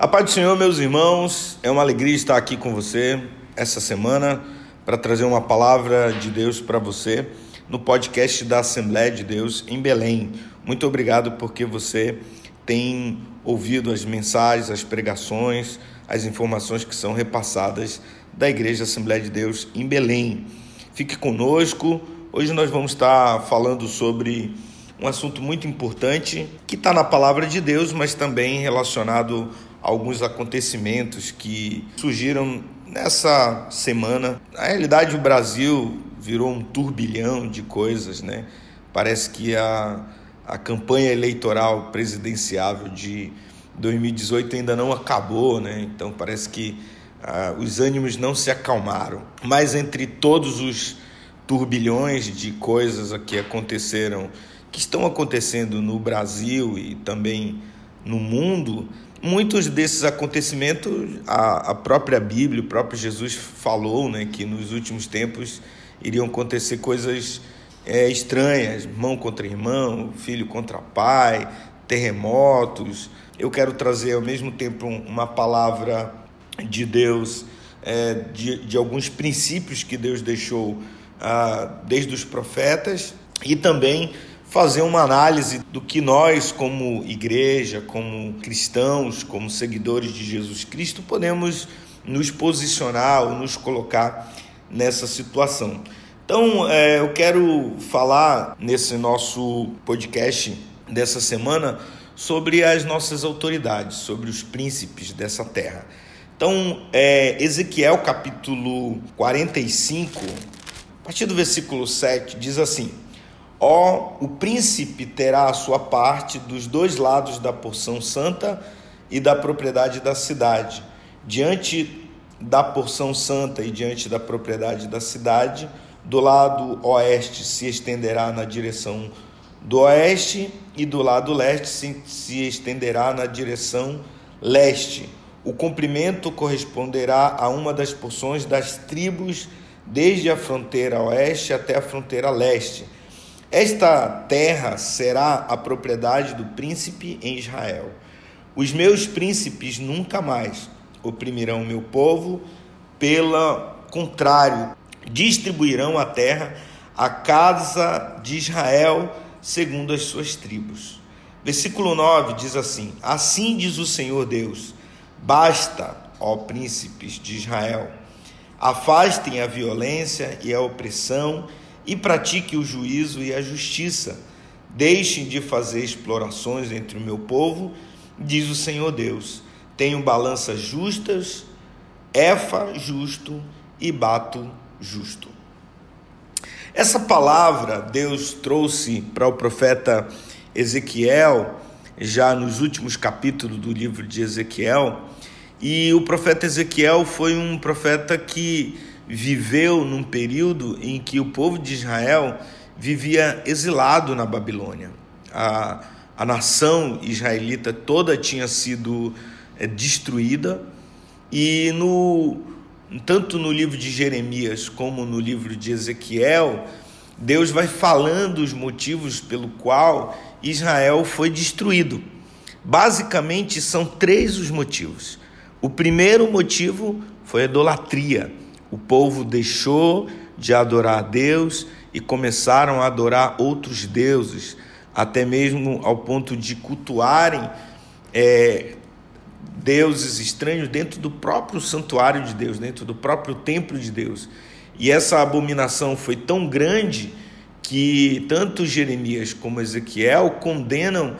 A paz do Senhor, meus irmãos, é uma alegria estar aqui com você essa semana para trazer uma palavra de Deus para você no podcast da Assembleia de Deus em Belém. Muito obrigado porque você tem ouvido as mensagens, as pregações, as informações que são repassadas da Igreja Assembleia de Deus em Belém. Fique conosco. Hoje nós vamos estar falando sobre um assunto muito importante que está na palavra de Deus, mas também relacionado alguns acontecimentos que surgiram nessa semana. Na realidade, o Brasil virou um turbilhão de coisas, né? Parece que a, a campanha eleitoral presidenciável de 2018 ainda não acabou, né? Então parece que ah, os ânimos não se acalmaram. Mas entre todos os turbilhões de coisas que aconteceram, que estão acontecendo no Brasil e também no mundo, Muitos desses acontecimentos, a, a própria Bíblia, o próprio Jesus falou né, que nos últimos tempos iriam acontecer coisas é, estranhas, irmão contra irmão, filho contra pai, terremotos. Eu quero trazer ao mesmo tempo uma palavra de Deus, é, de, de alguns princípios que Deus deixou ah, desde os profetas e também fazer uma análise do que nós, como igreja, como cristãos, como seguidores de Jesus Cristo, podemos nos posicionar ou nos colocar nessa situação. Então, é, eu quero falar nesse nosso podcast dessa semana sobre as nossas autoridades, sobre os príncipes dessa terra. Então, é, Ezequiel capítulo 45, a partir do versículo 7, diz assim. Ó, o príncipe terá a sua parte dos dois lados da porção santa e da propriedade da cidade. Diante da porção santa e diante da propriedade da cidade, do lado oeste se estenderá na direção do oeste e do lado leste se, se estenderá na direção leste. O comprimento corresponderá a uma das porções das tribos desde a fronteira oeste até a fronteira leste esta terra será a propriedade do príncipe em Israel. Os meus príncipes nunca mais oprimirão o meu povo, pelo contrário, distribuirão a terra à casa de Israel segundo as suas tribos. Versículo 9 diz assim: Assim diz o Senhor Deus: Basta, ó príncipes de Israel, afastem a violência e a opressão e pratique o juízo e a justiça. Deixem de fazer explorações entre o meu povo, diz o Senhor Deus. Tenho balanças justas, efa justo e bato justo. Essa palavra Deus trouxe para o profeta Ezequiel, já nos últimos capítulos do livro de Ezequiel, e o profeta Ezequiel foi um profeta que viveu num período em que o povo de Israel vivia exilado na Babilônia. A, a nação israelita toda tinha sido é, destruída e no tanto no livro de Jeremias como no livro de Ezequiel, Deus vai falando os motivos pelo qual Israel foi destruído. Basicamente são três os motivos. O primeiro motivo foi a idolatria o povo deixou de adorar a Deus e começaram a adorar outros deuses, até mesmo ao ponto de cultuarem é, deuses estranhos dentro do próprio santuário de Deus, dentro do próprio templo de Deus. E essa abominação foi tão grande que tanto Jeremias como Ezequiel condenam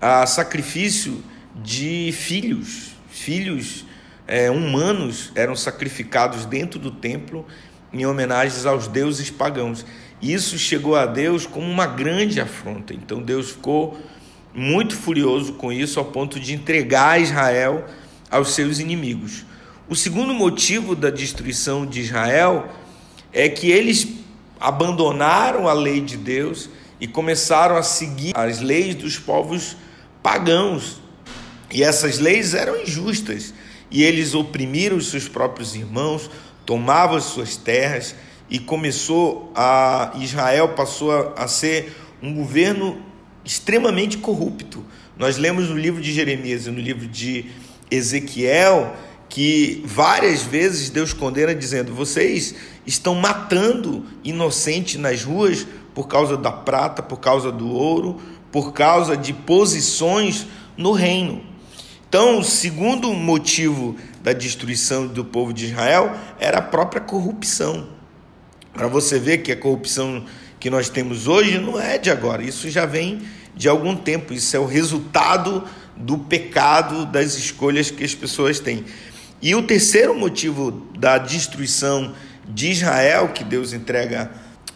a sacrifício de filhos, filhos é, humanos eram sacrificados dentro do templo em homenagens aos deuses pagãos. Isso chegou a Deus como uma grande afronta. Então Deus ficou muito furioso com isso, ao ponto de entregar Israel aos seus inimigos. O segundo motivo da destruição de Israel é que eles abandonaram a lei de Deus e começaram a seguir as leis dos povos pagãos. E essas leis eram injustas e eles oprimiram os seus próprios irmãos, tomavam as suas terras e começou a Israel passou a, a ser um governo extremamente corrupto. Nós lemos no livro de Jeremias e no livro de Ezequiel que várias vezes Deus condena dizendo: "Vocês estão matando inocentes nas ruas por causa da prata, por causa do ouro, por causa de posições no reino". Então, o segundo motivo da destruição do povo de Israel era a própria corrupção. Para você ver que a corrupção que nós temos hoje não é de agora, isso já vem de algum tempo, isso é o resultado do pecado, das escolhas que as pessoas têm. E o terceiro motivo da destruição de Israel, que Deus entrega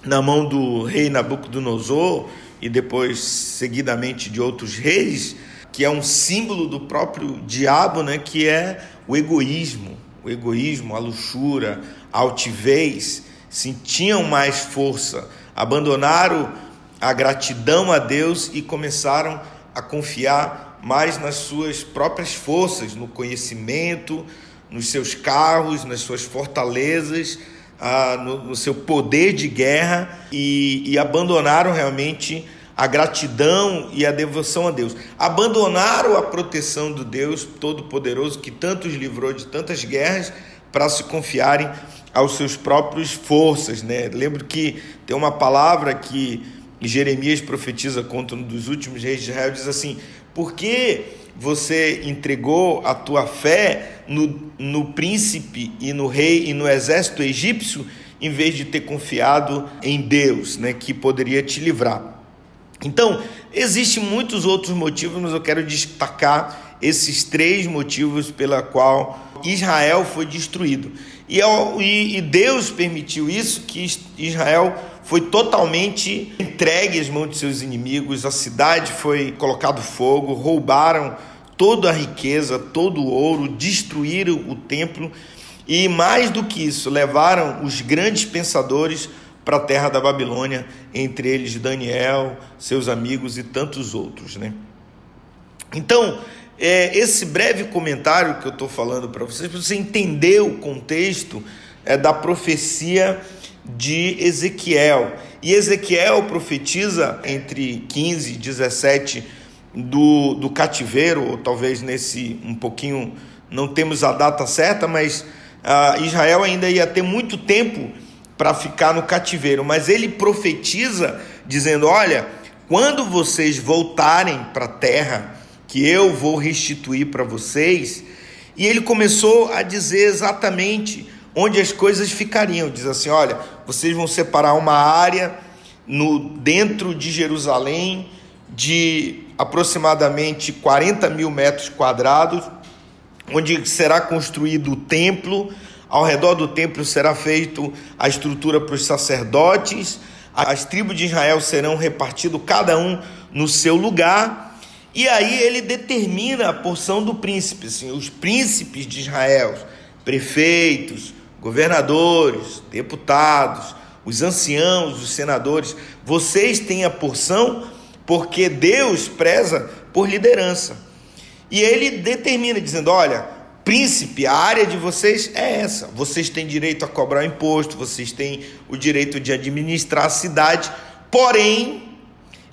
na mão do rei Nabucodonosor e depois seguidamente de outros reis, que é um símbolo do próprio diabo, né, que é o egoísmo, o egoísmo, a luxúria, a altivez, sentiam mais força, abandonaram a gratidão a Deus e começaram a confiar mais nas suas próprias forças, no conhecimento, nos seus carros, nas suas fortalezas, ah, no, no, seu poder de guerra e, e abandonaram realmente a gratidão e a devoção a Deus. Abandonaram a proteção do Deus Todo-Poderoso que tanto os livrou de tantas guerras para se confiarem aos seus próprios forças, né? Lembro que tem uma palavra que Jeremias profetiza contra um dos últimos reis de Israel, diz assim: "Por que você entregou a tua fé no, no príncipe e no rei e no exército egípcio, em vez de ter confiado em Deus, né, que poderia te livrar?" Então, existem muitos outros motivos, mas eu quero destacar esses três motivos pela qual Israel foi destruído. E, e Deus permitiu isso, que Israel foi totalmente entregue às mãos de seus inimigos, a cidade foi colocado fogo, roubaram toda a riqueza, todo o ouro, destruíram o templo e mais do que isso, levaram os grandes pensadores para a terra da Babilônia, entre eles Daniel, seus amigos e tantos outros, né? Então, é, esse breve comentário que eu estou falando para vocês, para você entender o contexto é, da profecia de Ezequiel. E Ezequiel profetiza entre 15 e 17 do, do cativeiro, ou talvez nesse um pouquinho, não temos a data certa, mas ah, Israel ainda ia ter muito tempo para ficar no cativeiro, mas ele profetiza dizendo: Olha, quando vocês voltarem para a terra, que eu vou restituir para vocês. E ele começou a dizer exatamente onde as coisas ficariam. Diz assim: Olha, vocês vão separar uma área no dentro de Jerusalém de aproximadamente 40 mil metros quadrados, onde será construído o templo ao redor do templo será feito a estrutura para os sacerdotes, as tribos de Israel serão repartidas, cada um no seu lugar, e aí ele determina a porção do príncipe, assim, os príncipes de Israel, prefeitos, governadores, deputados, os anciãos, os senadores, vocês têm a porção porque Deus preza por liderança. E ele determina, dizendo: olha, príncipe, a área de vocês é essa. Vocês têm direito a cobrar imposto, vocês têm o direito de administrar a cidade, porém,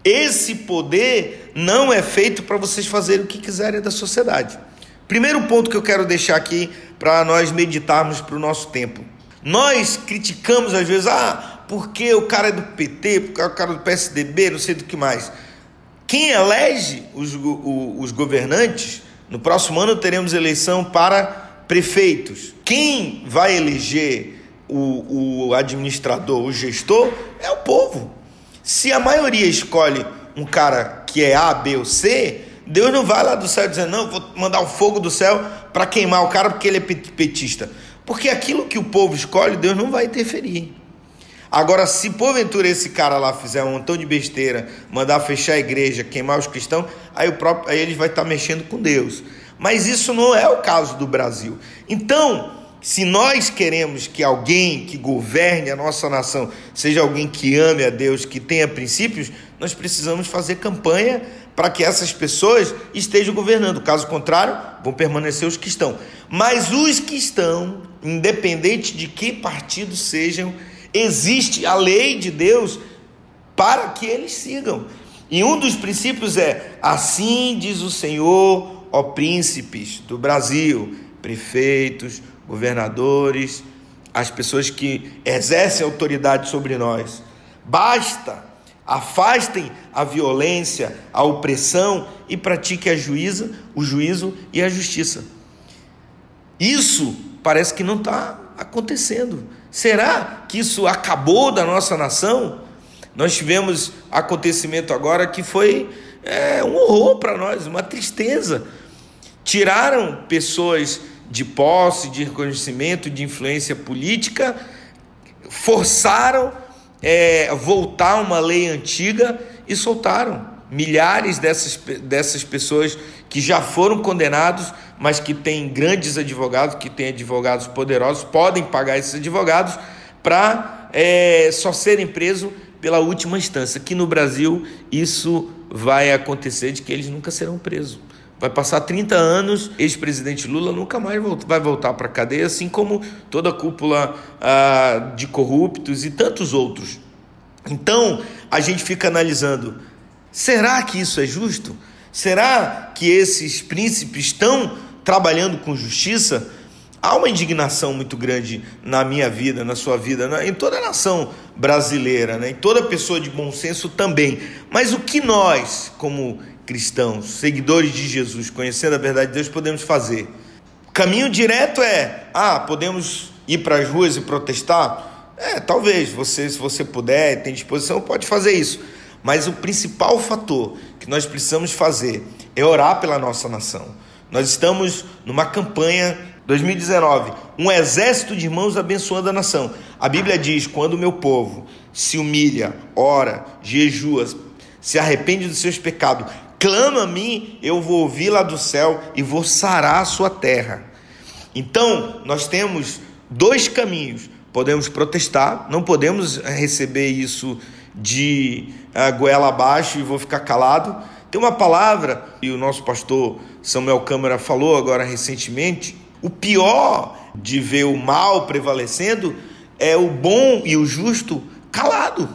esse poder não é feito para vocês fazerem o que quiserem da sociedade. Primeiro ponto que eu quero deixar aqui para nós meditarmos para o nosso tempo. Nós criticamos às vezes, ah, porque o cara é do PT, porque é o cara do PSDB, não sei do que mais. Quem elege os, os governantes no próximo ano teremos eleição para prefeitos. Quem vai eleger o, o administrador, o gestor, é o povo. Se a maioria escolhe um cara que é A, B ou C, Deus não vai lá do céu dizendo, não, vou mandar o fogo do céu para queimar o cara porque ele é petista. Porque aquilo que o povo escolhe, Deus não vai interferir. Agora, se porventura esse cara lá fizer um montão de besteira, mandar fechar a igreja, queimar os cristãos, aí, o próprio, aí ele vai estar tá mexendo com Deus. Mas isso não é o caso do Brasil. Então, se nós queremos que alguém que governe a nossa nação seja alguém que ame a Deus, que tenha princípios, nós precisamos fazer campanha para que essas pessoas estejam governando. Caso contrário, vão permanecer os que estão. Mas os que estão, independente de que partido sejam, existe a lei de Deus para que eles sigam. E um dos princípios é: assim diz o Senhor, ó príncipes do Brasil, prefeitos, governadores, as pessoas que exercem autoridade sobre nós. Basta, afastem a violência, a opressão e pratiquem a juíza, o juízo e a justiça. Isso parece que não está acontecendo. Será que isso acabou da nossa nação? Nós tivemos acontecimento agora que foi é, um horror para nós, uma tristeza. Tiraram pessoas de posse, de reconhecimento, de influência política, forçaram é, voltar uma lei antiga e soltaram milhares dessas, dessas pessoas que já foram condenados, mas que têm grandes advogados, que têm advogados poderosos, podem pagar esses advogados para é, só serem presos pela última instância. Aqui no Brasil, isso vai acontecer de que eles nunca serão presos. Vai passar 30 anos, ex-presidente Lula nunca mais vai voltar para a cadeia, assim como toda a cúpula ah, de corruptos e tantos outros. Então, a gente fica analisando: será que isso é justo? Será que esses príncipes estão trabalhando com justiça? Há uma indignação muito grande na minha vida, na sua vida, em toda a nação brasileira, né? em toda pessoa de bom senso também. Mas o que nós, como cristãos, seguidores de Jesus, conhecendo a verdade de Deus, podemos fazer? Caminho direto é: ah, podemos ir para as ruas e protestar? É, talvez, você, se você puder, tem disposição, pode fazer isso. Mas o principal fator que nós precisamos fazer é orar pela nossa nação. Nós estamos numa campanha 2019, um exército de irmãos abençoando a nação. A Bíblia diz: quando o meu povo se humilha, ora, jejua, se arrepende dos seus pecados, clama a mim, eu vou ouvir lá do céu e vou sarar a sua terra. Então, nós temos dois caminhos. Podemos protestar, não podemos receber isso de uh, goela abaixo e vou ficar calado. Tem uma palavra, e o nosso pastor Samuel Câmara falou agora recentemente, o pior de ver o mal prevalecendo é o bom e o justo calado.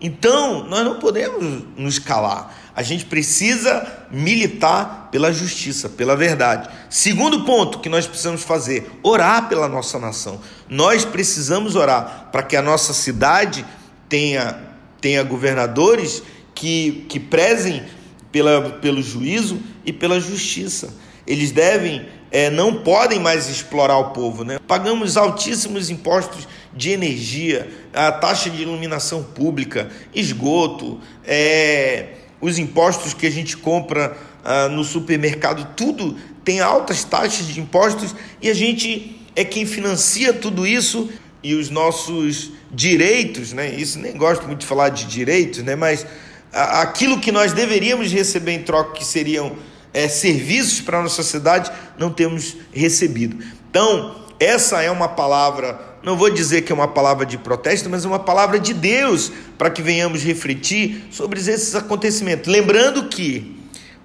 Então, nós não podemos nos calar. A gente precisa militar pela justiça, pela verdade. Segundo ponto que nós precisamos fazer: orar pela nossa nação. Nós precisamos orar para que a nossa cidade tenha, tenha governadores que, que prezem pela, pelo juízo e pela justiça. Eles devem, é, não podem mais explorar o povo. Né? Pagamos altíssimos impostos de energia, a taxa de iluminação pública, esgoto, é, os impostos que a gente compra ah, no supermercado, tudo tem altas taxas de impostos e a gente é quem financia tudo isso e os nossos direitos, né? Isso nem gosto muito de falar de direitos, né? Mas aquilo que nós deveríamos receber em troca, que seriam é, serviços para a nossa cidade, não temos recebido. Então, essa é uma palavra, não vou dizer que é uma palavra de protesto, mas é uma palavra de Deus para que venhamos refletir sobre esses acontecimentos. Lembrando que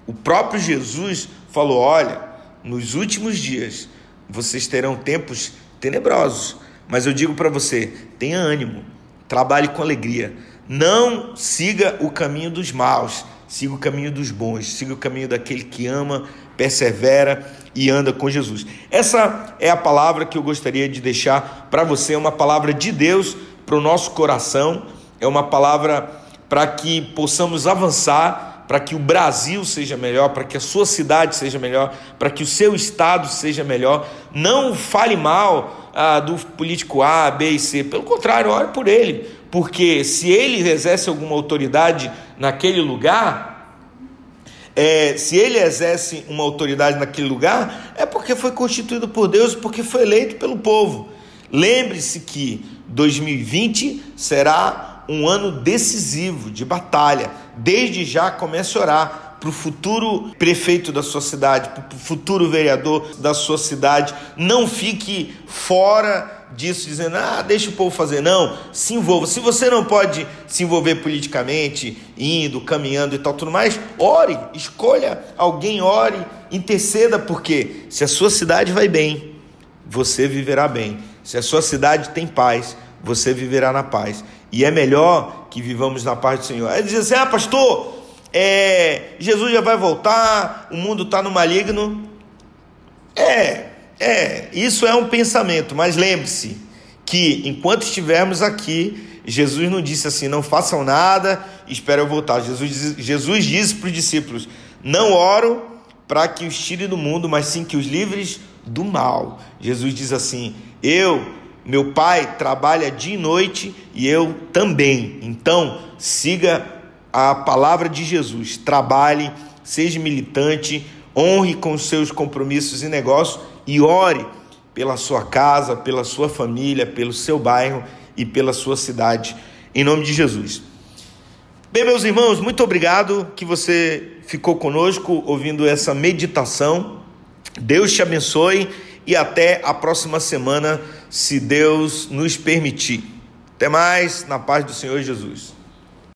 o próprio Jesus falou: olha, nos últimos dias vocês terão tempos tenebrosos, mas eu digo para você: tenha ânimo, trabalhe com alegria, não siga o caminho dos maus siga o caminho dos bons, siga o caminho daquele que ama, persevera e anda com Jesus. Essa é a palavra que eu gostaria de deixar para você, é uma palavra de Deus para o nosso coração, é uma palavra para que possamos avançar, para que o Brasil seja melhor, para que a sua cidade seja melhor, para que o seu estado seja melhor. Não fale mal ah, do político A, B e C, pelo contrário, ore por ele, porque se ele exerce alguma autoridade naquele lugar, é, se ele exerce uma autoridade naquele lugar, é porque foi constituído por Deus, porque foi eleito pelo povo. Lembre-se que 2020 será um ano decisivo de batalha. Desde já comece a orar para o futuro prefeito da sua cidade, para o futuro vereador da sua cidade. Não fique fora disso, dizendo, ah, deixa o povo fazer. Não, se envolva. Se você não pode se envolver politicamente, indo, caminhando e tal, tudo mais, ore, escolha alguém, ore, interceda, porque se a sua cidade vai bem, você viverá bem. Se a sua cidade tem paz, você viverá na paz. E é melhor que vivamos na paz do Senhor. Aí diz assim: ah, pastor, é, Jesus já vai voltar, o mundo está no maligno. É, é, isso é um pensamento, mas lembre-se que enquanto estivermos aqui, Jesus não disse assim: não façam nada, espere eu voltar. Jesus, Jesus disse para os discípulos: não oro para que os tire do mundo, mas sim que os livres do mal. Jesus diz assim: eu, meu Pai, trabalha dia e noite e eu também. Então, siga a palavra de Jesus, trabalhe, seja militante, honre com seus compromissos e negócios e ore pela sua casa, pela sua família, pelo seu bairro e pela sua cidade, em nome de Jesus. Bem, meus irmãos, muito obrigado que você ficou conosco ouvindo essa meditação. Deus te abençoe e até a próxima semana, se Deus nos permitir. Até mais, na paz do Senhor Jesus.